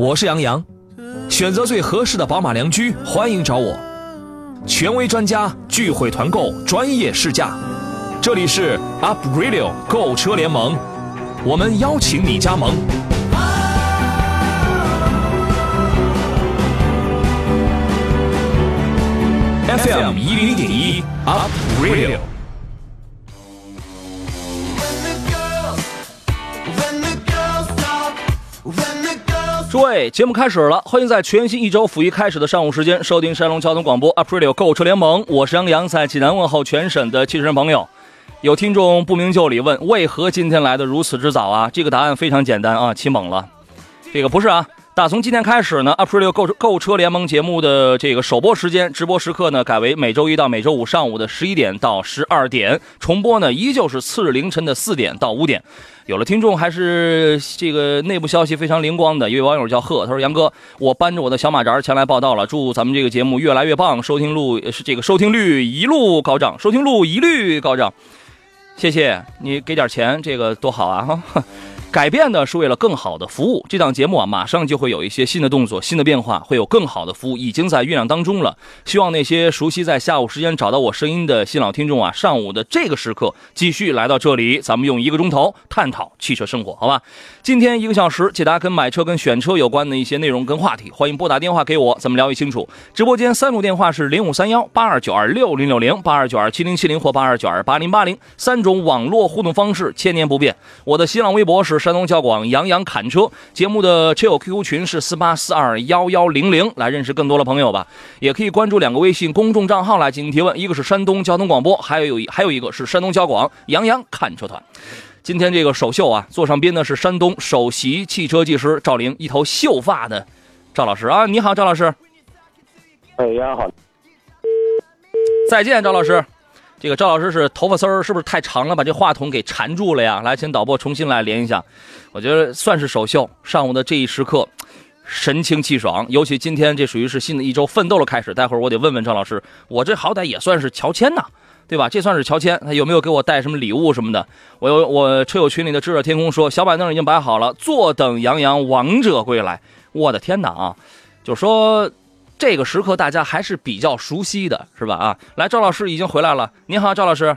我是杨洋，选择最合适的宝马良驹，欢迎找我。权威专家聚会团购，专业试驾，这里是 Up Radio 购车联盟，我们邀请你加盟。FM 一零点一 Up Radio。诸位，节目开始了，欢迎在全新一周辅一开始的上午时间收听山东交通广播 Up Radio 购车联盟，我是杨洋，在济南问候全省的汽车人朋友。有听众不明就里问，为何今天来的如此之早啊？这个答案非常简单啊，起猛了。这个不是啊。打从今天开始呢，April 购车购车联盟节目的这个首播时间、直播时刻呢，改为每周一到每周五上午的十一点到十二点，重播呢依旧是次日凌晨的四点到五点。有了听众还是这个内部消息非常灵光的一位网友叫贺，他说：“杨哥，我搬着我的小马扎前来报道了，祝咱们这个节目越来越棒，收听率是这个收听率一路高涨，收听率一律高涨。谢谢你给点钱，这个多好啊哈。”改变呢是为了更好的服务。这档节目啊，马上就会有一些新的动作、新的变化，会有更好的服务，已经在酝酿当中了。希望那些熟悉在下午时间找到我声音的新老听众啊，上午的这个时刻继续来到这里，咱们用一个钟头探讨汽车生活，好吧？今天一个小时解答跟买车、跟选车有关的一些内容跟话题，欢迎拨打电话给我，咱们聊一清楚。直播间三路电话是零五三幺八二九二六零六零、八二九二七零七零或八二九二八零八零，三种网络互动方式千年不变。我的新浪微博是。山东交广杨洋侃车节目的车友 QQ 群是四八四二幺幺零零，来认识更多的朋友吧。也可以关注两个微信公众账号来进行提问，一个是山东交通广播，还有还有一个是山东交广杨洋侃车团。今天这个首秀啊，坐上宾的是山东首席汽车技师赵玲，一头秀发的赵老师啊，你好，赵老师。哎，杨好。再见，赵老师。这个赵老师是头发丝儿是不是太长了，把这话筒给缠住了呀？来，请导播重新来连一下。我觉得算是首秀，上午的这一时刻，神清气爽。尤其今天这属于是新的一周奋斗的开始。待会儿我得问问赵老师，我这好歹也算是乔迁呐，对吧？这算是乔迁，他有没有给我带什么礼物什么的？我有，我车友群里的炙热天空说，小板凳已经摆好了，坐等杨洋王者归来。我的天哪啊！就说。这个时刻大家还是比较熟悉的，是吧？啊，来，赵老师已经回来了。您好，赵老师。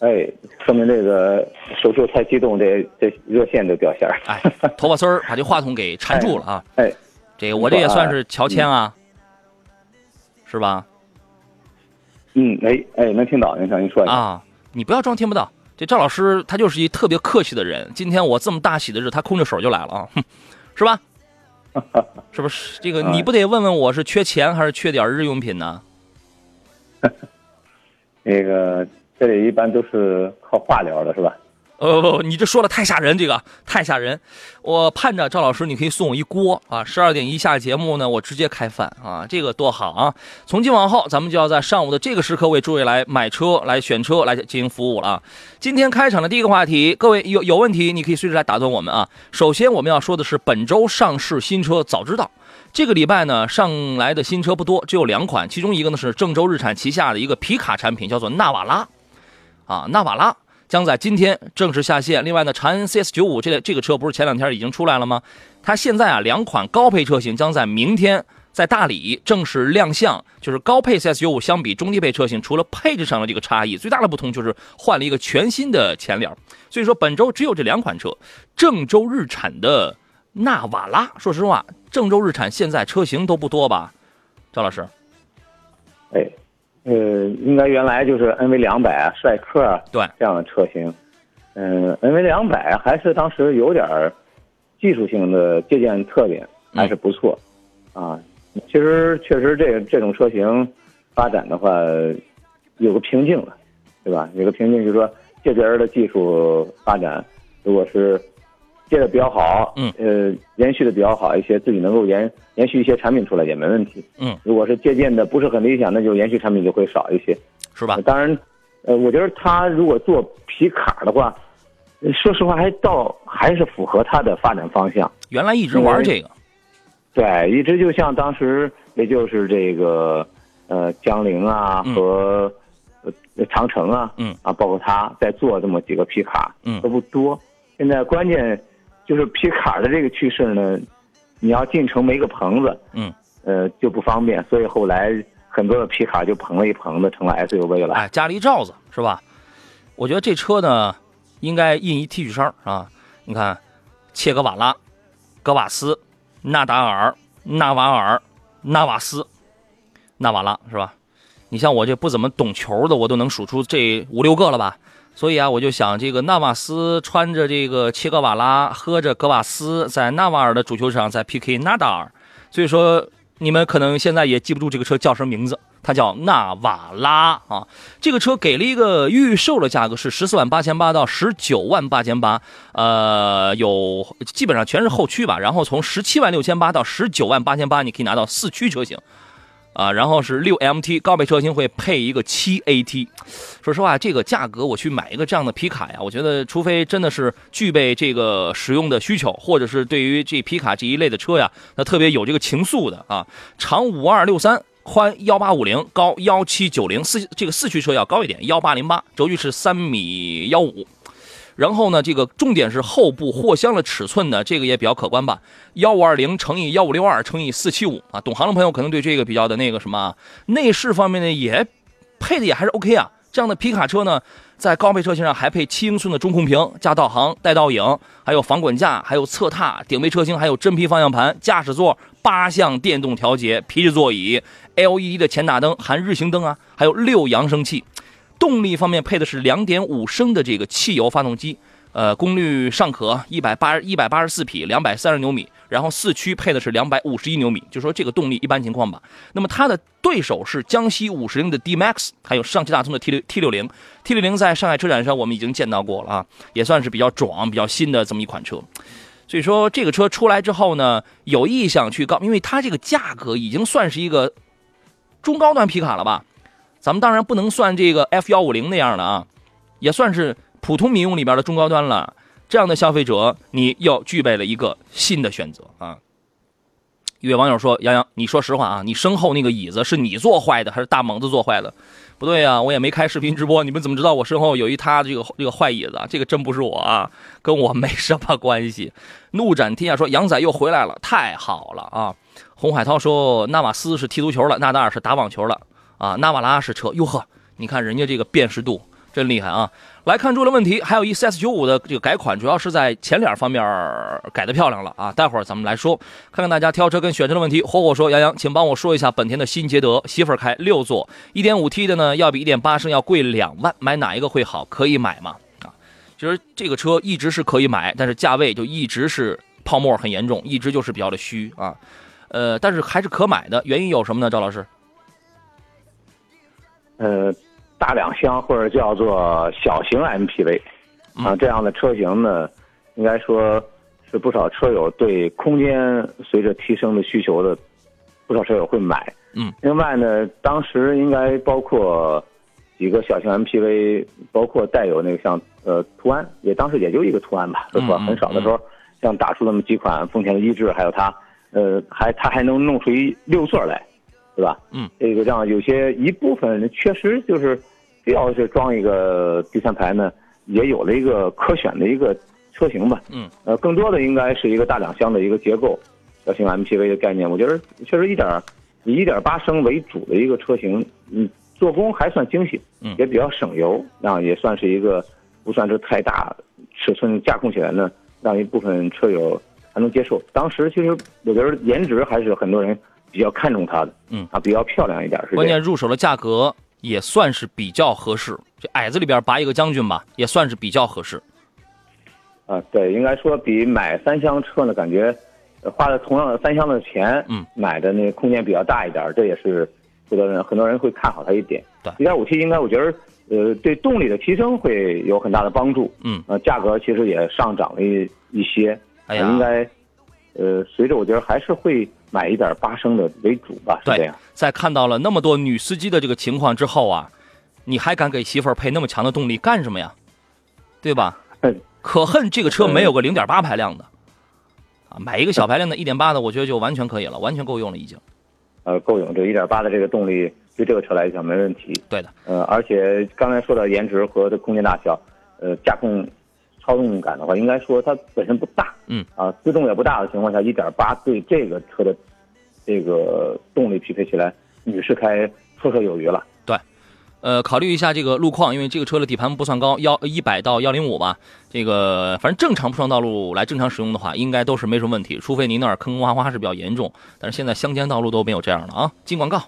哎，说明这个手术太激动，这这热线的表现。哎，头发丝儿把这话筒给缠住了啊！哎，这个我这也算是乔迁啊，是吧？嗯，哎哎，能听到，您听您说啊，你不要装听不到。这赵老师他就是一特别客气的人。今天我这么大喜的日，他空着手就来了啊，哼是吧？是不是这个？你不得问问我是缺钱还是缺点日用品呢？那个这里一般都是靠化疗的，是吧？呃不，你这说的太吓人，这个太吓人。我盼着赵老师，你可以送我一锅啊！十二点一下节目呢，我直接开饭啊，这个多好啊！从今往后，咱们就要在上午的这个时刻为诸位来买车、来选车、来进行服务了！今天开场的第一个话题，各位有有问题，你可以随时来打断我们啊。首先我们要说的是本周上市新车，早知道这个礼拜呢上来的新车不多，只有两款，其中一个呢是郑州日产旗下的一个皮卡产品，叫做纳瓦拉啊，纳瓦拉。将在今天正式下线。另外呢，长安 CS95 这这个车不是前两天已经出来了吗？它现在啊，两款高配车型将在明天在大理正式亮相。就是高配 CS95 相比中低配车型，除了配置上的这个差异，最大的不同就是换了一个全新的前脸。所以说本周只有这两款车，郑州日产的纳瓦拉。说实话，郑州日产现在车型都不多吧？赵老师，哎。呃，应该原来就是 N V 两百帅客对这样的车型，嗯，N V 两百还是当时有点技术性的借鉴特点，还是不错，啊，其实确实这这种车型发展的话有个瓶颈了，对吧？有个瓶颈就是说借别人的技术发展，如果是。接的比较好，嗯，呃，延续的比较好一些，自己能够延延续一些产品出来也没问题，嗯，如果是借鉴的不是很理想，那就延续产品就会少一些，是吧？当然，呃，我觉得他如果做皮卡的话，说实话还到还是符合他的发展方向。原来一直玩这个，对，一直就像当时也就是这个呃江铃啊和呃长城啊，嗯啊，包括他在做这么几个皮卡，嗯，都不多。现在关键。就是皮卡的这个趋势呢，你要进城没个棚子，嗯，呃就不方便，所以后来很多的皮卡就棚了一棚子，成了 SUV 了。哎，加了一罩子是吧？我觉得这车呢，应该印一 T 恤衫啊。你看，切格瓦拉、格瓦斯、纳达尔、纳瓦尔、纳瓦斯、纳瓦拉是吧？你像我这不怎么懂球的，我都能数出这五六个了吧？所以啊，我就想这个纳瓦斯穿着这个切格瓦拉，喝着格瓦斯，在纳瓦尔的主球场在 PK 纳达尔。所以说，你们可能现在也记不住这个车叫什么名字，它叫纳瓦拉啊。这个车给了一个预售的价格是十四万八千八到十九万八千八，呃，有基本上全是后驱吧。然后从十七万六千八到十九万八千八，你可以拿到四驱车型。啊，然后是六 MT 高配车型会配一个七 AT，说实话，这个价格我去买一个这样的皮卡呀，我觉得除非真的是具备这个使用的需求，或者是对于这皮卡这一类的车呀，那特别有这个情愫的啊，长五二六三，宽幺八五零，高幺七九零，四这个四驱车要高一点，幺八零八，轴距是三米幺五。然后呢，这个重点是后部货箱的尺寸呢，这个也比较可观吧，幺五二零乘以幺五六二乘以四七五啊，懂行的朋友可能对这个比较的那个什么，内饰方面呢也配的也还是 OK 啊。这样的皮卡车呢，在高配车型上还配七英寸的中控屏加导航带倒影，还有防滚架，还有侧踏，顶配车型还有真皮方向盘，驾驶座八项电动调节，皮质座椅，LED 的前大灯含日行灯啊，还有六扬声器。动力方面配的是两点五升的这个汽油发动机，呃，功率尚可，一百八一百八十四匹，两百三十牛米。然后四驱配的是两百五十一牛米，就说这个动力一般情况吧。那么它的对手是江西五十铃的 D Max，还有上汽大通的 T 六 T 六零。T 六零在上海车展上我们已经见到过了啊，也算是比较壮、比较新的这么一款车。所以说这个车出来之后呢，有意向去高，因为它这个价格已经算是一个中高端皮卡了吧。咱们当然不能算这个 F 幺五零那样的啊，也算是普通民用里边的中高端了。这样的消费者，你又具备了一个新的选择啊。一位网友说：“杨洋，你说实话啊，你身后那个椅子是你坐坏的，还是大猛子坐坏的？”不对呀，我也没开视频直播，你们怎么知道我身后有一他这个这个坏椅子？这个真不是我啊，跟我没什么关系。怒斩天下说：“杨仔又回来了，太好了啊！”洪海涛说：“纳瓦斯是踢足球了，纳达尔是打网球了。”啊，纳瓦拉是车，哟呵，你看人家这个辨识度真厉害啊！来看出了问题，还有一 CS 九五的这个改款，主要是在前脸方面改的漂亮了啊。待会儿咱们来说，看看大家挑车跟选车的问题。火火说：“杨洋，请帮我说一下本田的新捷德，媳妇儿开六座，1.5T 的呢，要比1.8升要贵两万，买哪一个会好？可以买吗？”啊，其实这个车一直是可以买，但是价位就一直是泡沫很严重，一直就是比较的虚啊。呃，但是还是可买的，原因有什么呢？赵老师？呃，大两厢或者叫做小型 MPV，啊，这样的车型呢，应该说是不少车友对空间随着提升的需求的，不少车友会买。嗯。另外呢，当时应该包括几个小型 MPV，包括带有那个像呃途安，也当时也就一个途安吧，是吧？很少的时候，像打出那么几款丰田的逸致，还有它，呃，还它还能弄出一六座来。对吧？嗯，这个这样有些一部分确实就是，要是装一个第三排呢，也有了一个可选的一个车型吧。嗯，呃，更多的应该是一个大两厢的一个结构，小型 MPV 的概念。我觉得确实一点以一点八升为主的一个车型，嗯，做工还算精细，嗯，也比较省油，啊，也算是一个不算是太大尺寸驾控起来呢，让一部分车友还能接受。当时其实我觉得颜值还是很多人。比较看重它的，嗯啊，比较漂亮一点是。关键入手的价格也算是比较合适，这矮子里边拔一个将军吧，也算是比较合适。啊，对，应该说比买三厢车呢，感觉花了同样的三厢的钱，嗯，买的那空间比较大一点，这也是很多人很多人会看好它一点。对，一点五 T 应该我觉得，呃，对动力的提升会有很大的帮助。嗯，呃，价格其实也上涨了一一些，哎呀，应该，呃，随着我觉得还是会。买一点八升的为主吧，是这样。在看到了那么多女司机的这个情况之后啊，你还敢给媳妇儿配那么强的动力干什么呀？对吧？可恨这个车没有个零点八排量的啊！买一个小排量的一点八的，我觉得就完全可以了，完全够用了已经。呃，够用，这一点八的这个动力对这个车来讲没问题。对的。呃，而且刚才说到颜值和这空间大小，呃，驾控。操纵感的话，应该说它本身不大，嗯啊，自重也不大的情况下，一点八对这个车的这个动力匹配起来，女士开绰绰有余了。对呃，考虑一下这个路况，因为这个车的底盘不算高，幺一百到幺零五吧。这个反正正常铺装道路来正常使用的话，应该都是没什么问题，除非您那儿坑坑洼洼是比较严重。但是现在乡间道路都没有这样的啊。进广告。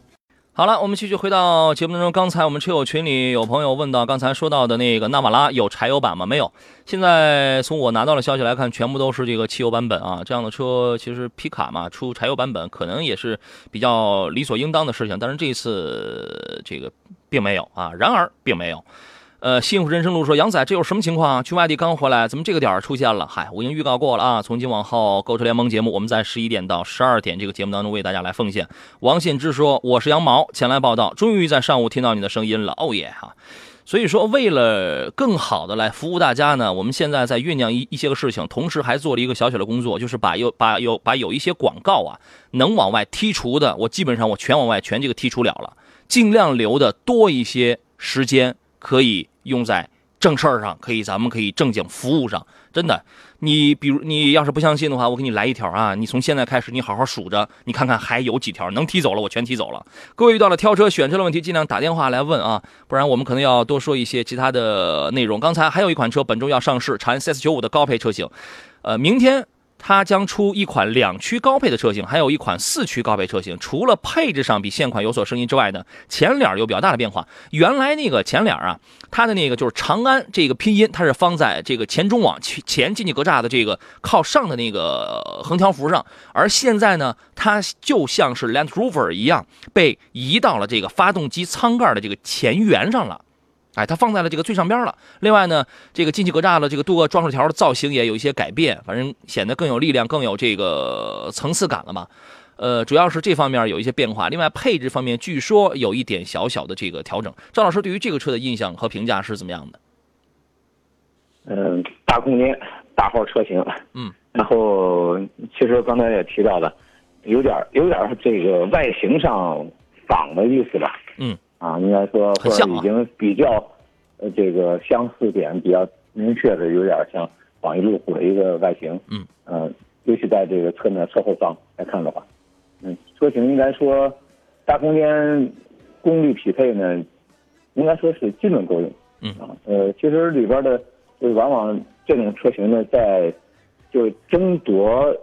好了，我们继续回到节目当中。刚才我们车友群里有朋友问到，刚才说到的那个纳瓦拉有柴油版吗？没有。现在从我拿到的消息来看，全部都是这个汽油版本啊。这样的车其实皮卡嘛，出柴油版本可能也是比较理所应当的事情。但是这一次这个并没有啊。然而并没有。呃，幸福人生路说，杨仔，这有什么情况啊？去外地刚回来，怎么这个点儿出现了？嗨，我已经预告过了啊。从今往后，购车联盟节目，我们在十一点到十二点这个节目当中为大家来奉献。王献之说，我是羊毛，前来报道，终于在上午听到你的声音了，哦耶哈！所以说，为了更好的来服务大家呢，我们现在在酝酿一一些个事情，同时还做了一个小小的工作，就是把有把有把有一些广告啊，能往外剔除的，我基本上我全往外全这个剔除了了，尽量留的多一些时间可以。用在正事儿上，可以，咱们可以正经服务上。真的，你比如你要是不相信的话，我给你来一条啊！你从现在开始，你好好数着，你看看还有几条能踢走了，我全踢走了。各位遇到了挑车、选车的问题，尽量打电话来问啊，不然我们可能要多说一些其他的内容。刚才还有一款车本周要上市，长安 CS 九五的高配车型，呃，明天。它将出一款两驱高配的车型，还有一款四驱高配车型。除了配置上比现款有所升级之外呢，前脸有比较大的变化。原来那个前脸啊，它的那个就是长安这个拼音，它是放在这个前中网前进气格栅的这个靠上的那个横条幅上，而现在呢，它就像是 Land Rover 一样，被移到了这个发动机舱盖的这个前缘上了。哎，它放在了这个最上边了。另外呢，这个进气格栅的这个镀铬装饰条的造型也有一些改变，反正显得更有力量，更有这个层次感了嘛。呃，主要是这方面有一些变化。另外，配置方面据说有一点小小的这个调整。赵老师对于这个车的印象和评价是怎么样的？嗯，大空间，大号车型。嗯。然后，其实刚才也提到了，有点有点这个外形上仿的意思吧。嗯。啊，应该说或者已经比较，呃，这个相似点比较明确的，有点像仿一路虎的一个外形。嗯，呃，尤其在这个侧面侧后方来看的话，嗯，车型应该说大空间功率匹配呢，应该说是基本够用。嗯啊，呃，其实里边的就往往这种车型呢，在就争夺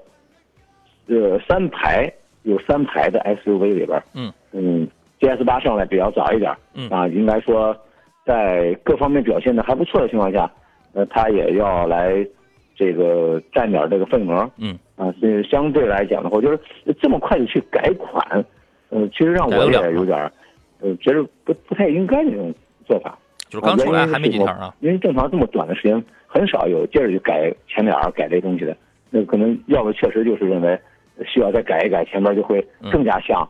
呃三排有三排的 SUV 里边，嗯嗯。GS 八上来比较早一点，嗯啊，应该说，在各方面表现的还不错的情况下，呃，它也要来这个占点这个份额，嗯，啊，所以相对来讲的话，就是这么快的去改款，呃，其实让我也有点，呃，觉得不不太应该这种做法。就是刚出来还没几条啊，因为正常这么短的时间，很少有接着就改前脸改这东西的，那可能要么确实就是认为需要再改一改，前面就会更加像。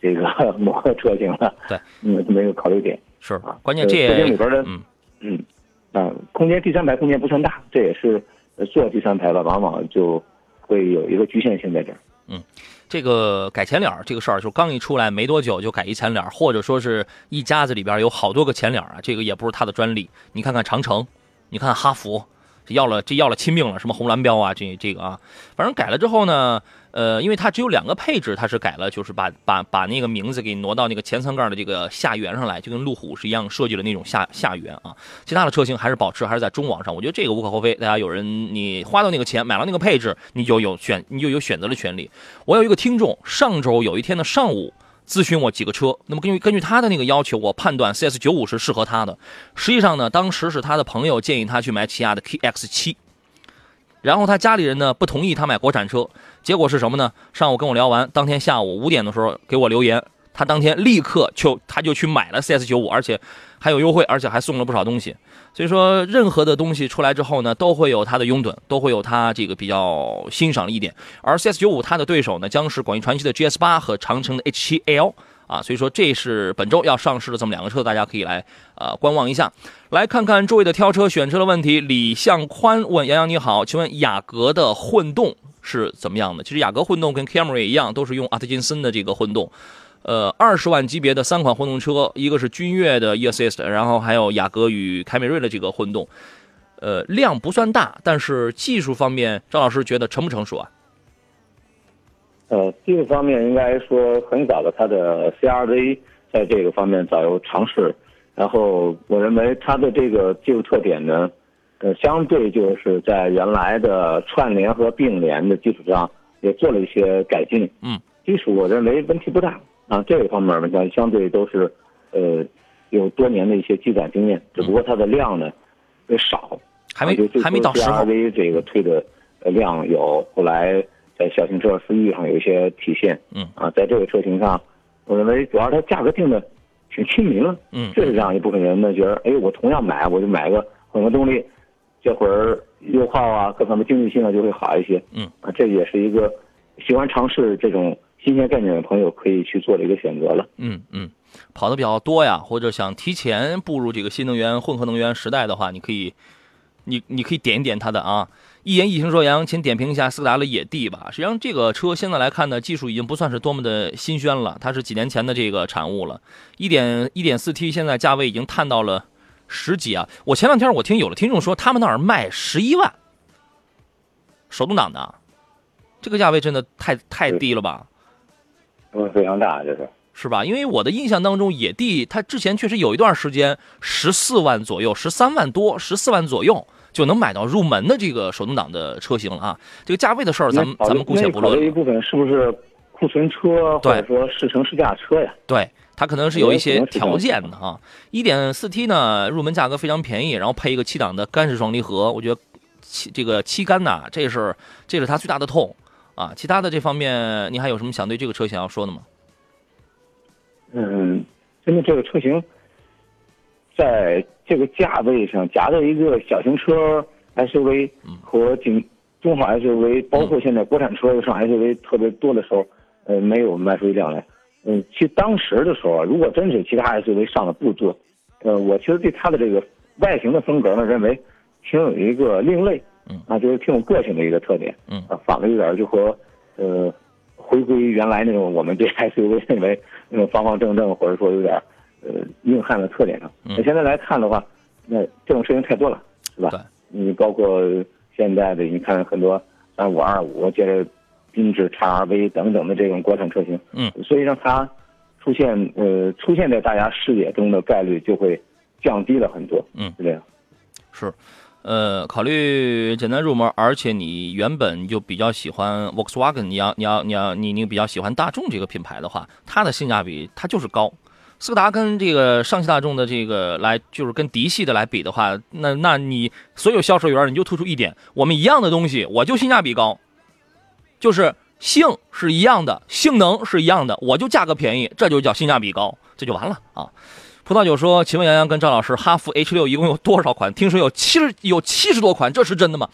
这个 某个车型了，对，嗯，这么一个考虑点是啊。关键这车型里边的，嗯嗯啊，空间第三排空间不算大，这也是做第三排的往往就会有一个局限性在这儿。嗯，这个改前脸这个事儿，就刚一出来没多久就改一前脸，或者说是一家子里边有好多个前脸啊，这个也不是他的专利。你看看长城，你看哈弗，要了这要了亲命了，什么红蓝标啊，这这个啊，反正改了之后呢。呃，因为它只有两个配置，它是改了，就是把把把那个名字给挪到那个前舱盖的这个下缘上来，就跟路虎是一样设计的那种下下缘啊。其他的车型还是保持，还是在中网上。我觉得这个无可厚非，大家有人你花到那个钱买了那个配置，你就有选你就有选择的权利。我有一个听众，上周有一天的上午咨询我几个车，那么根据根据他的那个要求，我判断 CS 九五是适合他的。实际上呢，当时是他的朋友建议他去买起亚的 KX 七。然后他家里人呢不同意他买国产车，结果是什么呢？上午跟我聊完，当天下午五点的时候给我留言，他当天立刻就他就去买了 CS 九五，而且还有优惠，而且还送了不少东西。所以说，任何的东西出来之后呢，都会有它的拥趸，都会有它这个比较欣赏的一点。而 CS 九五它的对手呢，将是广汽传祺的 GS 八和长城的 H 七 L。啊，所以说这是本周要上市的这么两个车，大家可以来呃观望一下，来看看诸位的挑车选车的问题。李向宽问杨洋你好，请问雅阁的混动是怎么样的？其实雅阁混动跟 Camry 一样，都是用阿特金森的这个混动。呃，二十万级别的三款混动车，一个是君越的 e-assist，然后还有雅阁与凯美瑞的这个混动。呃，量不算大，但是技术方面，张老师觉得成不成熟啊？呃，技术方面应该说很早的，它的 CRV 在这个方面早有尝试，然后我认为它的这个技术特点呢，呃，相对就是在原来的串联和并联的基础上也做了一些改进。嗯，基础我认为问题不大啊，这个方面呢，相对都是呃有多年的一些积攒经验，只不过它的量呢少，还没还没到时候。CRV 这个推的量有，后来。在小型车思域上有一些体现，嗯。啊，在这个车型上，我认为主要它价格定的挺亲民了，嗯，这是让一部分人呢觉得，哎，我同样买，我就买个混合动力，这会儿油耗啊，各方面经济性啊就会好一些，嗯。啊，这也是一个喜欢尝试这种新鲜概念的朋友可以去做的一个选择了，嗯嗯，跑的比较多呀，或者想提前步入这个新能源混合能源时代的话，你可以，你你可以点一点它的啊。一言一行说杨，请点评一下斯柯达的野地吧。实际上，这个车现在来看呢，技术已经不算是多么的新鲜了，它是几年前的这个产物了。一点一点四 T 现在价位已经探到了十几啊！我前两天我听有的听众说，他们那儿卖十一万，手动挡的，这个价位真的太太低了吧？嗯，非常大，这是是吧？因为我的印象当中，野地它之前确实有一段时间十四万左右，十三万多，十四万左右。就能买到入门的这个手动挡的车型了啊！这个价位的事儿，咱们咱们姑且不论。这一部分是不是库存车或者说试乘试驾车呀？对，它可能是有一些条件的啊。一点四 T 呢，入门价格非常便宜，然后配一个七档的干式双离合，我觉得七这个七杆呐，这是这是它最大的痛啊。其他的这方面，你还有什么想对这个车型要说的吗？嗯，针对这个车型。在这个价位上夹着一个小型车 SUV 和中中号 SUV，包括现在国产车上 SUV 特别多的时候，呃，没有卖出一辆来。嗯，其实当时的时候，如果真是其他 SUV 上的不多，呃，我其实对它的这个外形的风格呢，认为挺有一个另类，嗯，啊，就是挺有个性的一个特点，嗯，啊，反了有点就和呃，回归原来那种我们对 SUV 认为那种方方正正，或者说有点。呃，硬汉的特点上，那现在来看的话，那这种车型太多了，是吧？对。你包括现在的，你看很多三五二五，接着缤智叉 RV 等等的这种国产车型，嗯，所以让它出现呃出现在大家视野中的概率就会降低了很多，嗯，是这样。是，呃，考虑简单入门，而且你原本就比较喜欢 Volkswagen，你要你要你要你你比较喜欢大众这个品牌的话，它的性价比它就是高。斯柯达跟这个上汽大众的这个来，就是跟嫡系的来比的话，那那你所有销售员你就突出一点，我们一样的东西，我就性价比高，就是性是一样的，性能是一样的，我就价格便宜，这就叫性价比高，这就完了啊。葡萄酒说：“请问杨洋跟赵老师，哈弗 H 六一共有多少款？听说有七十有七十多款，这是真的吗？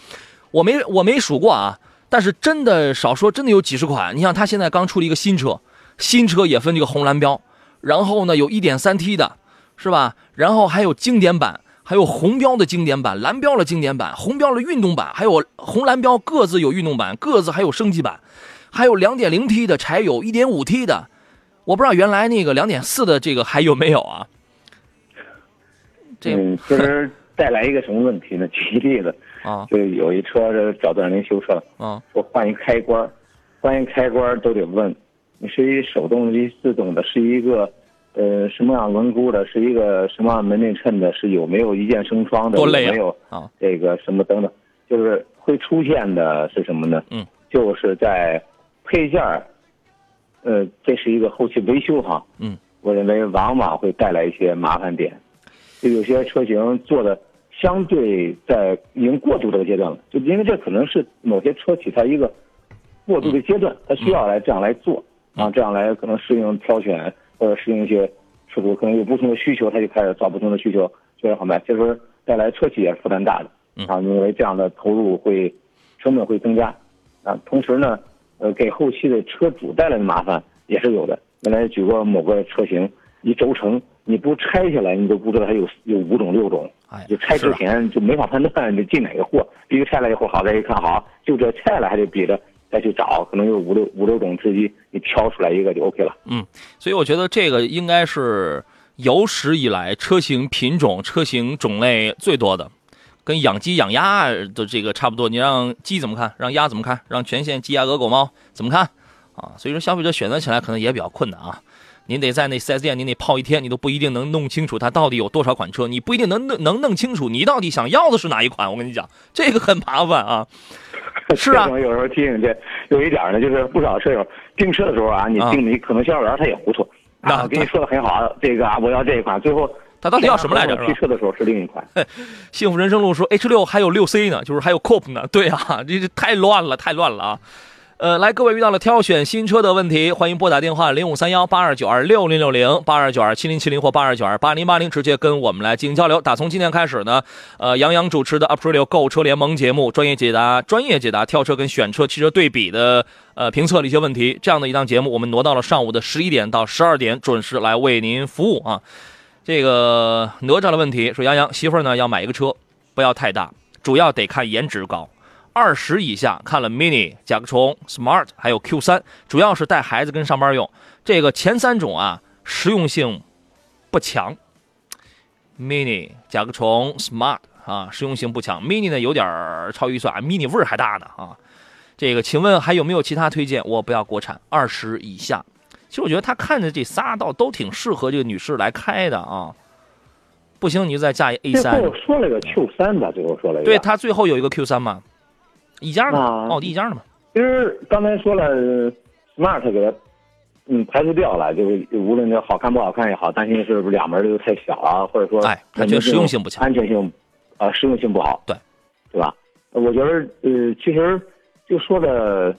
我没我没数过啊，但是真的少说真的有几十款。你像他现在刚出了一个新车，新车也分这个红蓝标。”然后呢，有一点三 T 的，是吧？然后还有经典版，还有红标的经典版，蓝标的经典版，红标的运动版，还有红蓝标各自有运动版，各自还有升级版，还有两点零 T 的，柴油一点五 T 的，我不知道原来那个两点四的这个还有没有啊？嗯，其实带来一个什么问题呢？举例子啊，就有一车找段人修车，啊，说换一开关，换一开关都得问。你是一手动的、自动的，是一个，呃，什么样轮毂的？是一个什么样门内衬的？是有没有一键升窗的？有没有啊？这个什么等等，就是会出现的是什么呢？嗯，就是在配件儿，呃，这是一个后期维修哈。嗯，我认为往往会带来一些麻烦点，就有些车型做的相对在已经过渡这个阶段了，就因为这可能是某些车企它一个过渡的阶段，它需要来这样来做。啊，这样来可能适应挑选，或者适应一些车主可能有不同的需求，他就开始找不同的需求，确实好卖。其实带来车企也是负担大的，啊，因为这样的投入会成本会增加，啊，同时呢，呃，给后期的车主带来的麻烦也是有的。原来举过某个车型，一轴承你不拆下来，你都不知道它有有五种六种，就拆之前就没法判断你进哪个货，必须拆了以后好再一看，好就这拆了还得比着。再去找，可能有五六五六种自己，你挑出来一个就 OK 了。嗯，所以我觉得这个应该是有史以来车型品种、车型种类最多的，跟养鸡养鸭的这个差不多。你让鸡怎么看？让鸭怎么看？让全县鸡鸭鹅狗猫怎么看？啊，所以说消费者选择起来可能也比较困难啊。您得在那 4S 店，您得泡一天，你都不一定能弄清楚它到底有多少款车，你不一定能弄能弄清楚你到底想要的是哪一款。我跟你讲，这个很麻烦啊。是啊，有时候提醒这有一点呢，就是不少车友订车的时候啊，你订你可能销售员他也糊涂啊，给你说的很好，这个啊我要这一款，最后他到底要什么来着？提车的时候是另一款。幸福人生路说 H 六还有六 C 呢，就是还有 Coupe 呢。对啊，这这太乱了，太乱了啊。呃，来，各位遇到了挑选新车的问题，欢迎拨打电话零五三幺八二九二六零六零八二九二七零七零或八二九二八零八零，直接跟我们来进行交流。打从今天开始呢，呃，杨洋主持的 Aprilio 购车联盟节目，专业解答专业解答挑车跟选车、汽车对比的呃评测的一些问题。这样的一档节目，我们挪到了上午的十一点到十二点，准时来为您服务啊。这个哪吒的问题说，杨洋媳妇呢要买一个车，不要太大，主要得看颜值高。二十以下看了 Mini、甲壳虫、Smart，还有 Q 三，主要是带孩子跟上班用。这个前三种啊，实用性不强。Mini、甲壳虫、Smart 啊，实用性不强。Mini 呢有点超预算，Mini 味儿还大呢啊。这个，请问还有没有其他推荐？我不要国产，二十以下。其实我觉得他看着这仨倒都挺适合这个女士来开的啊。不行，你就再加一 A 三。最后说了个 Q 三吧，最后说了一个。对他最后有一个 Q 三嘛。一家的，奥迪一家的嘛。其实刚才说了，smart 给它嗯排除掉了，就是无论这好看不好看也好，担心是不是两门都太小了，或者说哎，它觉得实用性不强，安全性啊实用性不好，对，对吧？我觉得呃，其实就说的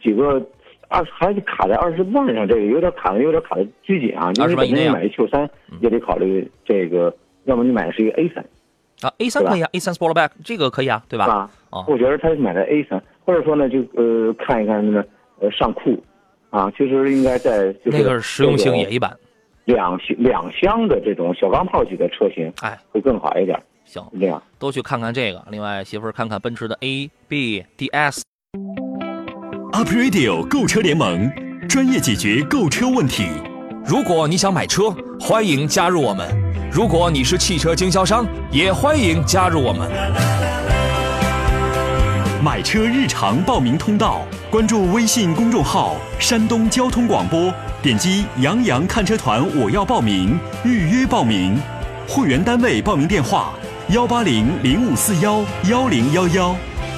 几个二还是卡在二十万上，这个有点卡的有点卡的拘谨啊。因为本身你买 Q 三也得考虑这个，要么你买的是一个 A 三。啊，A 三可以啊，A 三 Sportback 这个可以啊，对吧？啊，我觉得他买的 A 三，或者说呢，就呃看一看那个呃上酷，啊，其实应该在那个实用性也一般，两两厢的这种小钢炮级的车型，哎，会更好一点。行，这样都去看看这个。另外，媳妇儿看看奔驰的 A B D S。Up Radio 购车联盟专业解决购车问题。如果你想买车，欢迎加入我们。如果你是汽车经销商，也欢迎加入我们。买车日常报名通道，关注微信公众号“山东交通广播”，点击“杨洋看车团”，我要报名，预约报名。会员单位报名电话：幺八零零五四幺幺零幺幺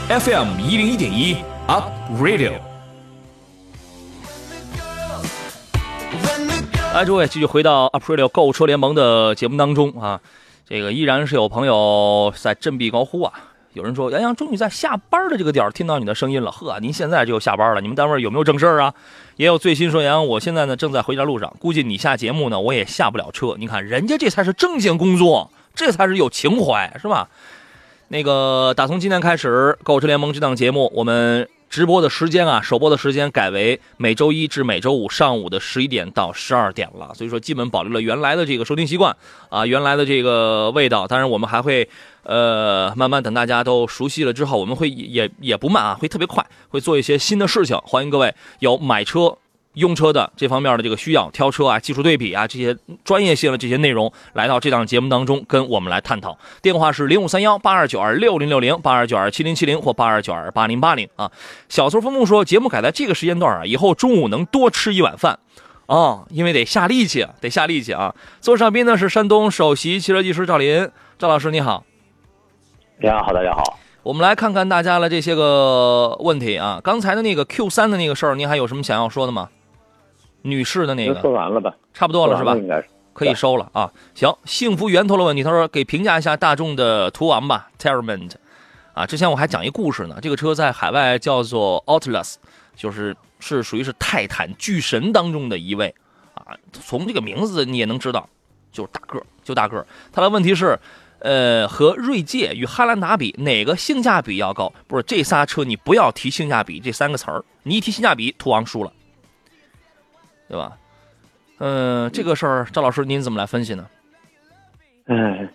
，FM 一零一点一，Up Radio。来，诸位继续回到 Aprilio 购物车联盟的节目当中啊，这个依然是有朋友在振臂高呼啊。有人说：“杨洋终于在下班的这个点听到你的声音了。”呵，您现在就下班了？你们单位有没有正事儿啊？也有最新说：“杨洋，我现在呢正在回家路上，估计你下节目呢我也下不了车。你看人家这才是正经工作，这才是有情怀，是吧？”那个，打从今天开始，购物车联盟这档节目我们。直播的时间啊，首播的时间改为每周一至每周五上午的十一点到十二点了，所以说基本保留了原来的这个收听习惯啊，原来的这个味道。当然，我们还会呃慢慢等大家都熟悉了之后，我们会也也不慢啊，会特别快，会做一些新的事情。欢迎各位有买车。用车的这方面的这个需要，挑车啊、技术对比啊这些专业性的这些内容，来到这档节目当中跟我们来探讨。电话是零五三幺八二九二六零六零八二九二七零七零或八二九二八零八零啊。小苏风风说，节目改在这个时间段啊，以后中午能多吃一碗饭啊，因为得下力气，得下力气啊。坐上宾呢是山东首席汽车技师赵林，赵老师你好。你好，大家好。我们来看看大家的这些个问题啊。刚才的那个 Q 三的那个事儿，您还有什么想要说的吗？女士的那个说完了吧？差不多了是吧？应该是可以收了啊。行，幸福源头的问题，他说给评价一下大众的途昂吧 t e r r a m e n t 啊。之前我还讲一故事呢，这个车在海外叫做 Atlas，就是是属于是泰坦巨神当中的一位啊。从这个名字你也能知道，就是大个儿就大个儿。他的问题是，呃，和锐界与汉兰达比，哪个性价比要高？不是这仨车你不要提性价比这三个词儿，你一提性价比，途昂输了。对吧？嗯，这个事儿，赵老师您怎么来分析呢？嗯，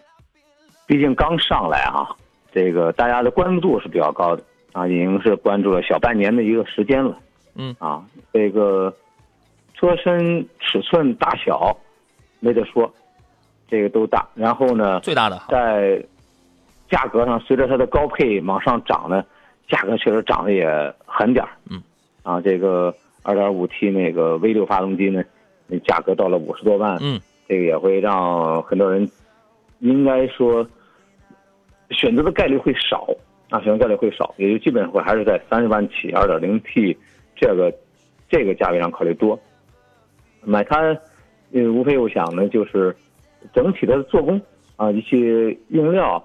毕竟刚上来啊，这个大家的关注度是比较高的啊，已经是关注了小半年的一个时间了。嗯啊，这个车身尺寸大小没得说，这个都大。然后呢，最大的在价格上随着它的高配往上涨呢，价格确实涨得也狠点儿。嗯，啊，这个 2.5T 那个 V 六发动机呢，那价格到了五十多万。嗯，这个也会让很多人，应该说选择的概率会少啊，选择概率会少，也就基本上会还是在三十万起二点零 T 这个这个价位上考虑多。买它，呃，无非我想呢，就是整体的做工啊，一些用料，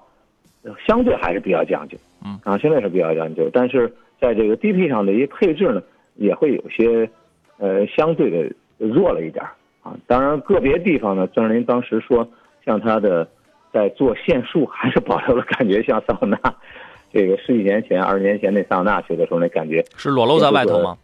呃相对还是比较讲究。嗯啊，相对是比较讲究，但是在这个低配上的一些配置呢，也会有些呃相对的弱了一点儿啊。当然，个别地方呢，张林当时说，像他的在做线束还是保留了感觉像桑塔纳，这个十几年前、二十年前那桑塔纳学的时候那感觉，是裸露在外头吗？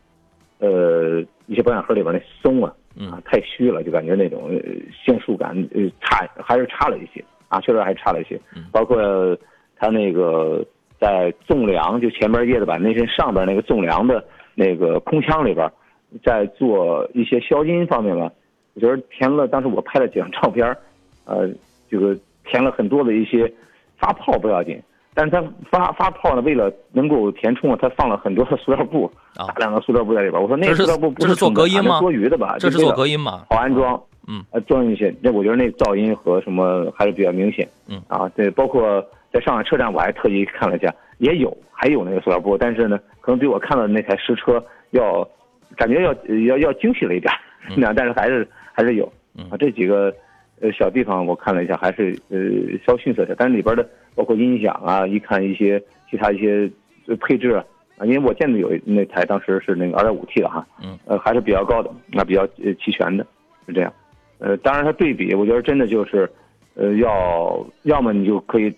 呃，一些保险盒里边那松啊，嗯啊，太虚了，就感觉那种呃线束感呃差，还是差了一些啊，确实还差了一些。嗯包括他那个在纵梁，就前边叶子板那身上边那个纵梁的那个空腔里边，在做一些消音方面吧，我觉得填了，当时我拍了几张照片，呃，这个填了很多的一些发泡不要紧。但是它发发泡呢，为了能够填充啊，它放了很多的塑料布，啊大量的塑料布在里边。我说那个塑料布不这是做隔音吗多余的吧？这是做隔音吗？好安装，嗯，呃，装进去，那我觉得那噪音和什么还是比较明显，嗯啊，对，包括在上海车站，我还特意看了一下，也有，还有那个塑料布，但是呢，可能比我看到的那台实车要，感觉要要要精细了一点，那、但是还是还是有，嗯。啊，这几个呃小地方我看了一下，还是呃稍逊色点，但是里边的包括音响啊，一看一些其他一些呃配置啊，啊因为我见的有那台当时是那个 2.5T 的哈，嗯，呃还是比较高的，那比较呃齐全的，是这样。呃，当然它对比，我觉得真的就是，呃，要要么你就可以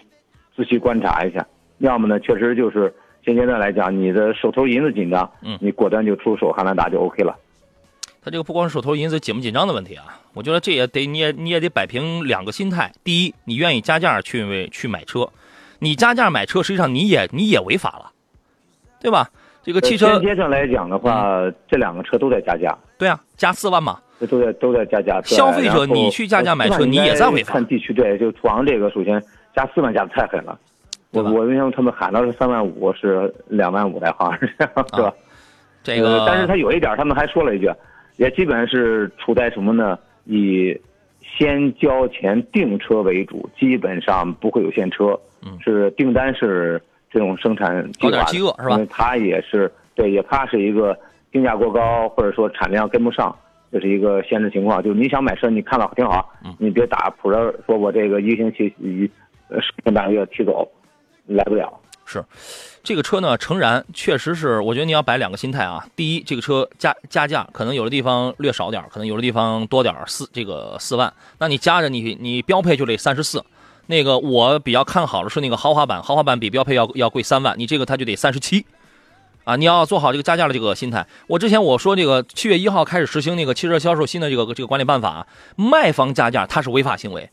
仔细观察一下，要么呢，确实就是现阶段来讲，你的手头银子紧张，嗯你果断就出手汉兰达就 OK 了。他这个不光是手头银子紧不紧张的问题啊，我觉得这也得你也你也得摆平两个心态。第一，你愿意加价去去买车，你加价买车，实际上你也你也违法了，对吧？这个汽车阶上来讲的话，这两个车都在加价，对啊，加四万嘛，这都在都在加价。消费者你去加价买车呃你也在违法看地区对，就楚昂这个，首先加四万加的太狠了。我我印象他们喊到是三万五，是两万五来，好像是这样，是吧？这个、呃，但是他有一点，他们还说了一句，也基本是处在什么呢？以先交钱订车为主，基本上不会有现车，嗯是订单是这种生产计搞点饥饿是吧因为他也是对，也怕是一个定价过高，或者说产量跟不上，这是一个限制情况。就是你想买车，你看了挺好，嗯你别打谱了说我这个一个星期一呃半个月提走，来不了。是这个车呢，诚然确实是，我觉得你要摆两个心态啊。第一，这个车加加价，可能有的地方略少点，可能有的地方多点，四这个四万，那你加着你你标配就得三十四。那个我比较看好的是那个豪华版，豪华版比标配要要贵三万，你这个它就得三十七。啊，你要做好这个加价的这个心态。我之前我说这个七月一号开始实行那个汽车销售新的这个这个管理办法，卖方加价它是违法行为。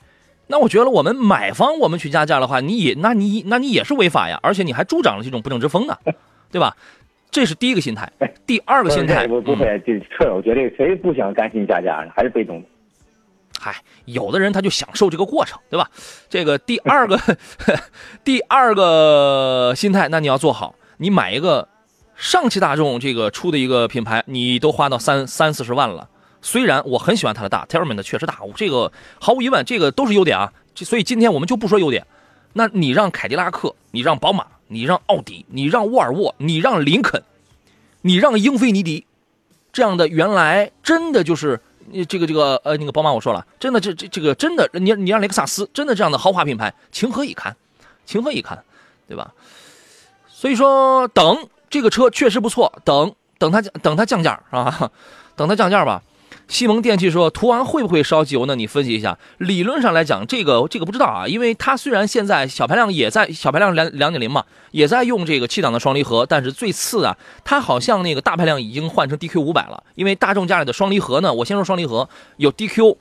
那我觉得我们买方我们去加价的话，你也那你那你也是违法呀，而且你还助长了这种不正之风呢，对吧？这是第一个心态。第二个心态，嗯不不会，这车友觉得谁不想甘心加价，还是被动的。嗨，有的人他就享受这个过程，对吧？这个第二个 第二个心态，那你要做好，你买一个上汽大众这个出的一个品牌，你都花到三三四十万了。虽然我很喜欢它的大 t e r m a n 的确实大，这个毫无疑问，这个都是优点啊。所以今天我们就不说优点，那你让凯迪拉克，你让宝马，你让奥迪，你让沃尔沃，你让林肯，你让英菲尼迪，这样的原来真的就是这个这个呃那个宝马我说了，真的这这这个真的你你让雷克萨斯真的这样的豪华品牌情何以堪，情何以堪，对吧？所以说等这个车确实不错，等等它等它降价啊，等它降价吧。西蒙电器说，途昂会不会烧机油呢？你分析一下。理论上来讲，这个这个不知道啊，因为它虽然现在小排量也在小排量两两点零嘛，也在用这个七档的双离合，但是最次啊，它好像那个大排量已经换成 DQ 五百了。因为大众家里的双离合呢，我先说双离合有 DQ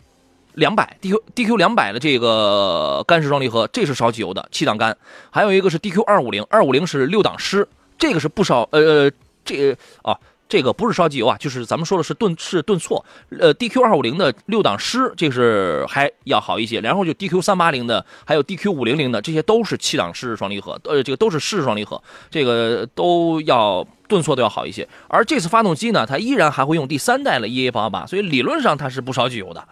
两百，DQ DQ 两百的这个干式双离合，这是烧机油的七档干，还有一个是 DQ 二五零，二五零是六档湿，这个是不烧呃这啊。这个不是烧机油啊，就是咱们说的是顿是顿挫。呃，DQ 二五零的六档湿，这是还要好一些。然后就 DQ 三八零的，还有 DQ 五零零的，这些都是七档湿式双离合，呃，这个都是湿式双离合，这个都要顿挫都要好一些。而这次发动机呢，它依然还会用第三代的 EA 八八，所以理论上它是不烧机油的。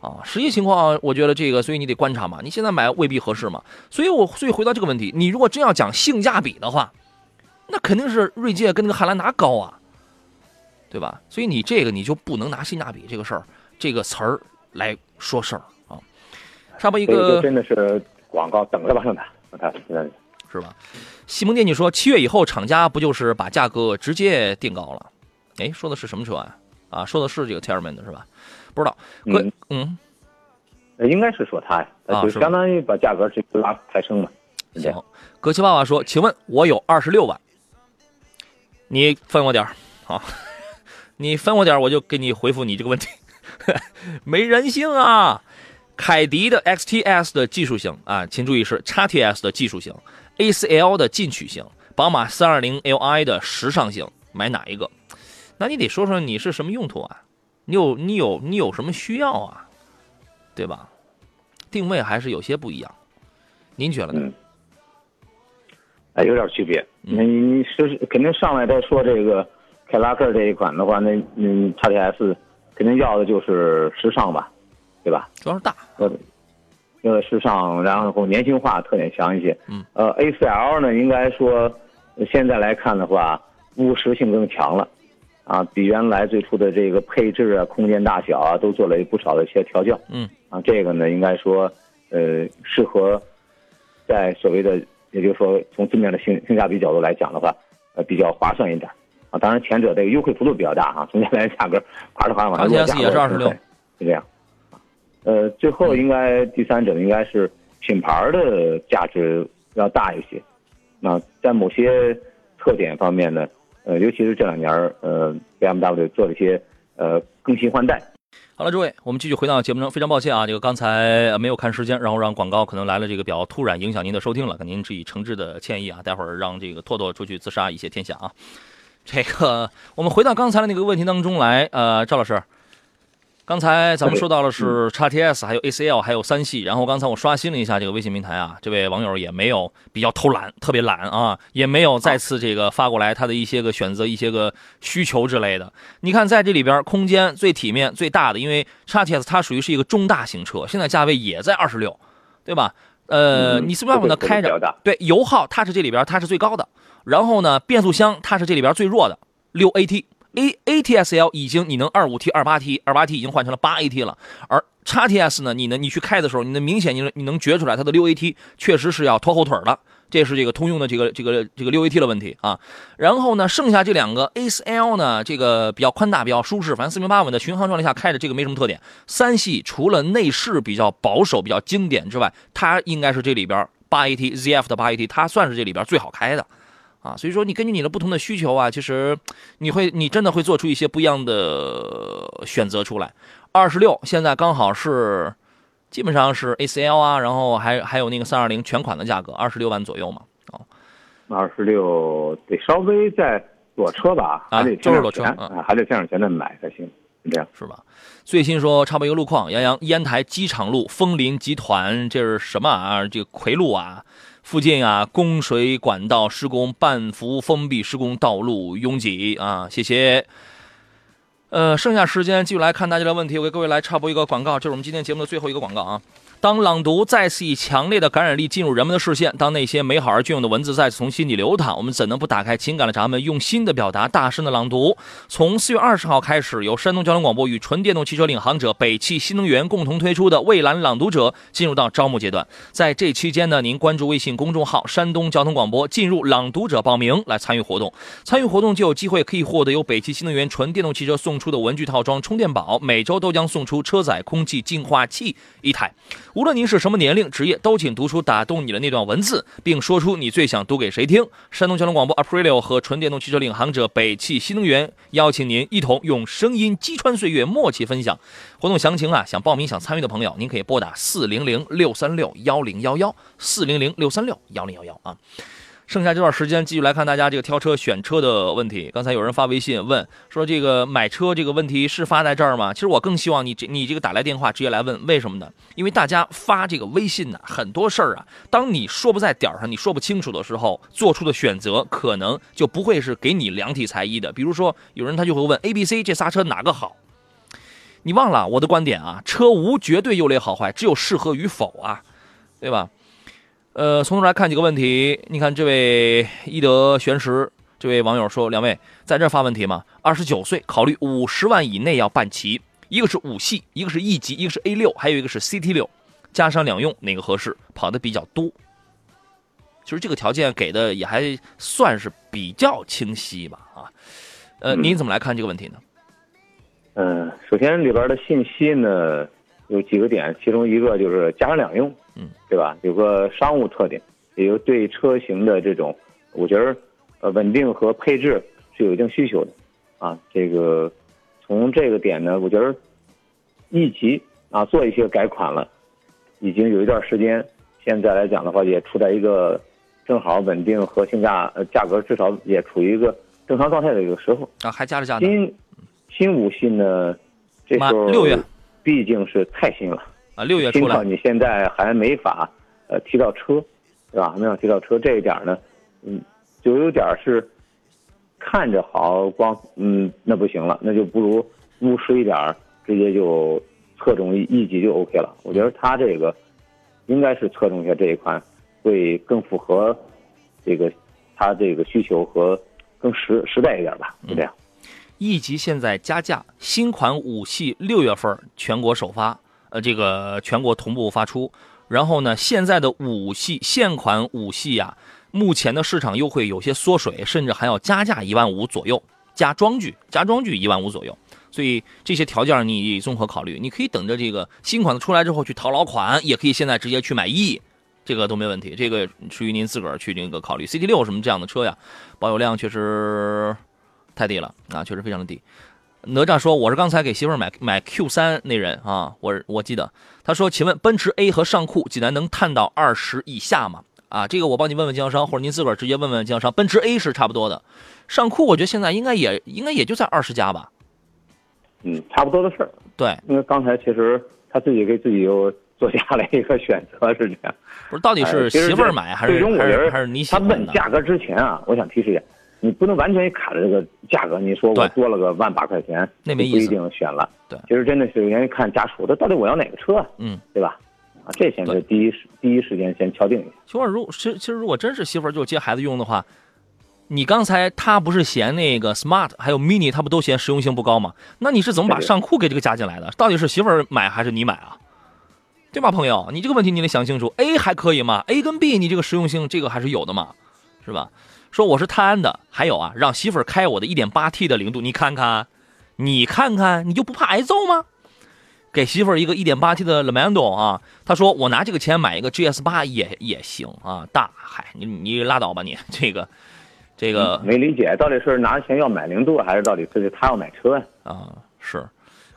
啊，实际情况我觉得这个，所以你得观察嘛。你现在买未必合适嘛。所以我所以回到这个问题，你如果真要讲性价比的话，那肯定是锐界跟那个汉兰达高啊，对吧？所以你这个你就不能拿性价比这个事儿这个词儿来说事儿啊。上边一个真的是广告，等着吧，兄弟，他是吧？西蒙电器说，七月以后厂家不就是把价格直接定高了？哎，说的是什么车啊？啊，说的是这个 Terman 的是吧？不知道，嗯嗯，应该是说他呀，就相当于把价格直接拉抬升嘛。行，葛奇爸爸说，请问我有二十六万，你分我点儿，好，你分我点，我就给你回复你这个问题。没人性啊！凯迪的 XTS 的技术型啊，请注意是 XTS 的技术型，A4L 的进取型，宝马 320Li 的时尚型，买哪一个？那你得说说你是什么用途啊？你有你有你有什么需要啊？对吧？定位还是有些不一样，您觉得呢？哎，有点区别。那你是肯定上来再说这个凯拉克这一款的话，那嗯，叉 T S 肯定要的就是时尚吧，对吧？主要是大，呃，时尚，然后年轻化特点强一些。嗯。呃，A 四 L 呢，应该说现在来看的话，务实性更强了。啊，比原来最初的这个配置啊、空间大小啊，都做了不少的一些调教。嗯，啊，这个呢，应该说，呃，适合在所谓的，也就是说，从字面的性性价比角度来讲的话，呃，比较划算一点。啊，当然前者这个优惠幅度比较大啊，从原来价格二十块往上落，也是二十六，是这样。呃，最后应该第三者应该是品牌的价值要大一些。那在某些特点方面呢？呃，尤其是这两年呃，BMW 做了一些呃更新换代。好了，诸位，我们继续回到节目中。非常抱歉啊，这个刚才没有看时间，然后让广告可能来了，这个比较突然，影响您的收听了，给您致以诚挚的歉意啊。待会儿让这个拓拓出去自杀，以谢天下啊。这个，我们回到刚才的那个问题当中来，呃，赵老师。刚才咱们说到的是叉 T S，还有 A C L，还有三系。然后刚才我刷新了一下这个微信平台啊，这位网友也没有比较偷懒，特别懒啊，也没有再次这个发过来他的一些个选择、一些个需求之类的。你看在这里边，空间最体面、最大的，因为叉 T S 它属于是一个中大型车，现在价位也在二十六，对吧？呃，你是不是把它开着？对，油耗它是这里边它是最高的，然后呢，变速箱它是这里边最弱的，六 AT。A A T S L 已经你能二五 T 二八 T 二八 T 已经换成了八 A T 了，而叉 T S 呢，你呢你去开的时候，你能明显你能你能觉出来它的六 A T 确实是要拖后腿的，这是这个通用的这个这个这个六 A T 的问题啊。然后呢，剩下这两个 A 四 L 呢，这个比较宽大，比较舒适，反正四平八稳的巡航状态下开着这个没什么特点。三系除了内饰比较保守、比较经典之外，它应该是这里边八 A T Z F 的八 A T，它算是这里边最好开的。啊，所以说你根据你的不同的需求啊，其实你会你真的会做出一些不一样的选择出来。二十六现在刚好是基本上是 A C L 啊，然后还还有那个三二零全款的价格，二十六万左右嘛。哦，二十六得稍微再裸车吧，还得就是裸车啊，还得加上钱再买才行，是这样是吧？最新说差不多一个路况，杨洋烟台机场路枫林集团这是什么啊？这个魁路啊。附近啊，供水管道施工，半幅封闭施工，道路拥挤啊！谢谢。呃，剩下时间继续来看大家的问题，我给各位来插播一个广告，这是我们今天节目的最后一个广告啊。当朗读再次以强烈的感染力进入人们的视线，当那些美好而隽永的文字再次从心底流淌，我们怎能不打开情感的闸门，用心的表达，大声的朗读？从四月二十号开始，由山东交通广播与纯电动汽车领航者北汽新能源共同推出的蔚蓝朗读者进入到招募阶段。在这期间呢，您关注微信公众号“山东交通广播”，进入朗读者报名来参与活动。参与活动就有机会可以获得由北汽新能源纯电动汽车送出的文具套装、充电宝，每周都将送出车载空气净化器一台。无论您是什么年龄、职业，都请读出打动你的那段文字，并说出你最想读给谁听。山东交通广播 Aprilio 和纯电动汽车领航者北汽新能源邀请您一同用声音击穿岁月，默契分享。活动详情啊，想报名、想参与的朋友，您可以拨打四零零六三六幺零幺幺，四零零六三六幺零幺幺啊。剩下这段时间继续来看大家这个挑车选车的问题。刚才有人发微信问说这个买车这个问题是发在这儿吗？其实我更希望你这你这个打来电话直接来问，为什么呢？因为大家发这个微信呢，很多事儿啊，当你说不在点儿上，你说不清楚的时候，做出的选择可能就不会是给你量体裁衣的。比如说有人他就会问 A、B、C 这仨车哪个好？你忘了我的观点啊，车无绝对优劣好坏，只有适合与否啊，对吧？呃，从头来看几个问题。你看这位一德玄石这位网友说，两位在这发问题吗？二十九岁，考虑五十万以内要办齐，一个是五系，一个是 E 级，一个是 A 六，还有一个是 CT 六，加上两用哪个合适？跑的比较多。其实这个条件给的也还算是比较清晰吧，啊，呃，您怎么来看这个问题呢？嗯，首先里边的信息呢有几个点，其中一个就是加上两用，嗯，对吧？有个商务特点，也有对车型的这种，我觉得呃稳定和配置是有一定需求的，啊，这个从这个点呢，我觉得一级啊做一些改款了，已经有一段时间，现在来讲的话也处在一个正好稳定和性价呃价格至少也处于一个正常状态的一个时候。啊，还加了价呢？新新五系呢，这时候六月毕竟是太新了啊，六月出来，新款你现在还没法呃提到车，对吧？还没法提到车这一点呢，嗯，就有点是看着好，光嗯那不行了，那就不如务实一点，直接就侧重一一级就 OK 了。我觉得他这个应该是侧重一下这一款，会更符合这个他这个需求和更实实在一点吧，就这样。E 级现在加价，新款五系六月份全国首发，呃，这个全国同步发出。然后呢，现在的五系现款五系呀、目前的市场优惠有些缩水，甚至还要加价一万五左右，加装具，加装具一万五左右。所以这些条件你综合考虑，你可以等着这个新款的出来之后去淘老款，也可以现在直接去买 E，这个都没问题。这个属于您自个儿去那个考虑。CT 六什么这样的车呀，保有量确实太低了啊，确实非常的低。哪吒说：“我是刚才给媳妇儿买买 Q 三那人啊，我我记得他说，请问奔驰 A 和尚酷济南能探到二十以下吗？啊，这个我帮你问问经销商，或者您自个儿直接问问经销商。奔驰 A 是差不多的，尚酷我觉得现在应该也应该也就在二十加吧。嗯，差不多的事儿。对，因为刚才其实他自己给自己又做下了一个选择，是这样。不是到底是媳妇儿买还是还是还是你喜他欢的？问价格之前啊，我想提示一下，你不能完全卡着这个价格，你说我多了个万把块钱，那没意思定选了。对其实真的是先看家属，他到底我要哪个车啊，嗯，对吧？啊，这先对是第一时第一时间先敲定一下。媳妇儿如其实其实如果真是媳妇儿就接孩子用的话，你刚才他不是嫌那个 Smart 还有 Mini 他不都嫌实用性不高吗？那你是怎么把对对上库给这个加进来的？到底是媳妇儿买还是你买啊？对吧，朋友？你这个问题你得想清楚。A 还可以吗？A 跟 B 你这个实用性这个还是有的嘛，是吧？说我是泰安的，还有啊，让媳妇儿开我的 1.8T 的零度，你看看，你看看，你就不怕挨揍吗？给媳妇儿一个 1.8T 的 Lamando 啊，他说我拿这个钱买一个 GS 八也也行啊，大海，你你拉倒吧你这个这个没理解，到底是拿钱要买零度，还是到底是他要买车呀？啊是。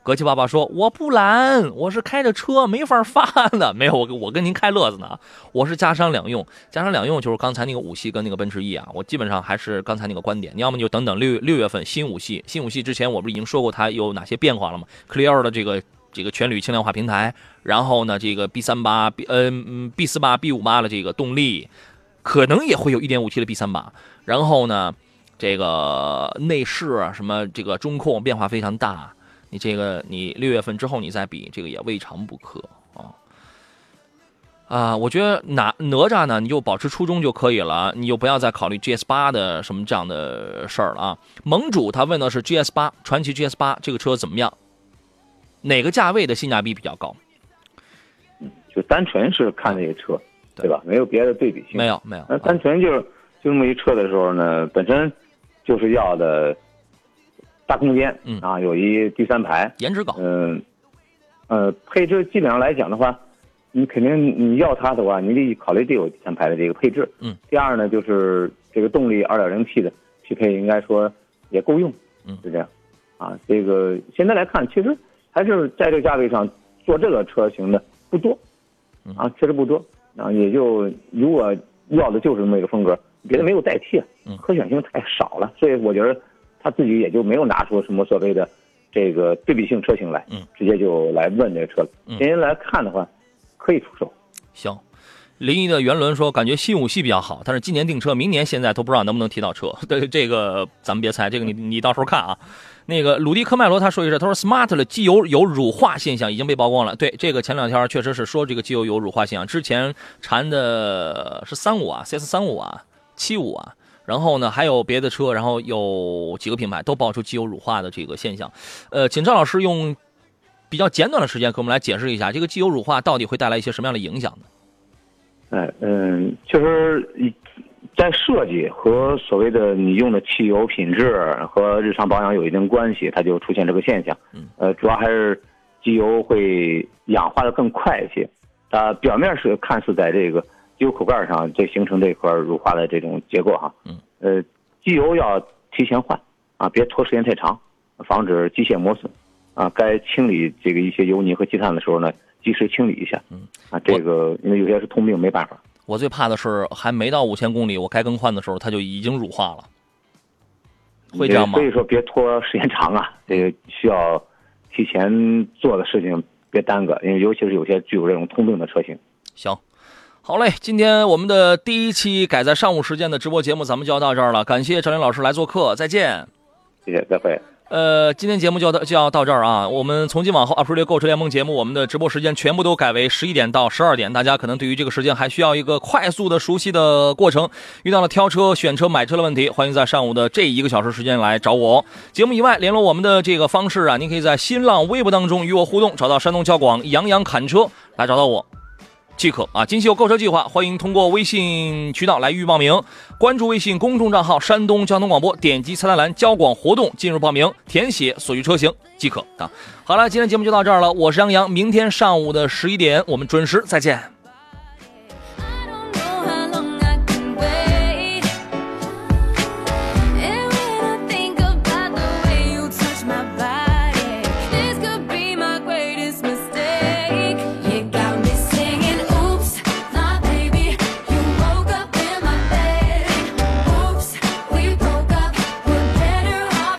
格奇爸爸说：“我不拦，我是开着车没法发的。没有，我我跟您开乐子呢。我是加商两用，加商两用就是刚才那个五系跟那个奔驰 E 啊，我基本上还是刚才那个观点。你要么就等等六六月份新五系，新五系之前我不是已经说过它有哪些变化了吗？Clear 的这个这个全铝轻量化平台，然后呢，这个 B 三八 B 嗯嗯 B 四八 B 五八的这个动力，可能也会有一点五 T 的 B 三八，然后呢，这个内饰什么这个中控变化非常大。”你这个你六月份之后你再比，这个也未尝不可啊。啊，我觉得哪哪吒呢，你就保持初衷就可以了，你就不要再考虑 GS 八的什么这样的事儿了啊。盟主他问的是 GS 八，传奇 GS 八这个车怎么样？哪个价位的性价比比较高？就单纯是看这个车，对吧？没有别的对比性。没有没有，那单纯就是就这么一车的时候呢，本身就是要的大空间，嗯啊，有一第三排，颜值高，嗯，呃，配置基本上来讲的话，你肯定你要它的话，你得考虑得有第三排的这个配置。嗯。第二呢，就是这个动力二点零 T 的匹配，应该说也够用。嗯是这样。啊，这个现在来看，其实还是在这个价位上做这个车型的不多。嗯啊，确实不多。啊，也就如果要的就是这么一个风格，别的没有代替，嗯可选性太少了，所以我觉得他自己也就没有拿出什么所谓的这个对比性车型来，嗯，直接就来问这个车了。嗯今天来看的话，可以出手。行。临沂的袁伦说，感觉新五系比较好，但是今年订车，明年现在都不知道能不能提到车。对，这个咱们别猜，这个你你到时候看啊。那个鲁迪科迈罗他说一声，他说 Smart 的机油有乳化现象已经被曝光了。对，这个前两天确实是说这个机油有乳化现象，之前缠的是三五啊，CS 三五啊，七五啊，然后呢还有别的车，然后有几个品牌都爆出机油乳化的这个现象。呃，请赵老师用比较简短的时间给我们来解释一下，这个机油乳化到底会带来一些什么样的影响呢？哎，嗯，确实一在设计和所谓的你用的汽油品质和日常保养有一定关系，它就出现这个现象。嗯，呃，主要还是机油会氧化的更快一些。它表面是看似在这个机油口盖上这形成这块乳化的这种结构哈。嗯，呃，机油要提前换啊，别拖时间太长，防止机械磨损。啊，该清理这个一些油泥和积碳的时候呢，及时清理一下。嗯，啊，这个因为有些是通病，没办法。我最怕的是还没到五千公里，我该更换的时候它就已经乳化了，会这样吗所？以说别拖时间长啊，这个需要提前做的事情别耽搁，因为尤其是有些具有这种通病的车型。行，好嘞，今天我们的第一期改在上午时间的直播节目咱们就要到这儿了，感谢赵林老师来做客，再见。谢谢，再会。呃，今天节目就要到就要到这儿啊！我们从今往后 April 购车联盟节目，我们的直播时间全部都改为十一点到十二点。大家可能对于这个时间还需要一个快速的熟悉的过程。遇到了挑车、选车、买车的问题，欢迎在上午的这一个小时时间来找我。节目以外，联络我们的这个方式啊，您可以在新浪微博当中与我互动，找到山东交广杨洋侃车来找到我。即可啊！近期有购车计划，欢迎通过微信渠道来预报名。关注微信公众账号“山东交通广播”，点击菜单栏“交广活动”进入报名，填写所需车型即可啊。好了，今天节目就到这儿了，我是杨洋，明天上午的十一点我们准时再见。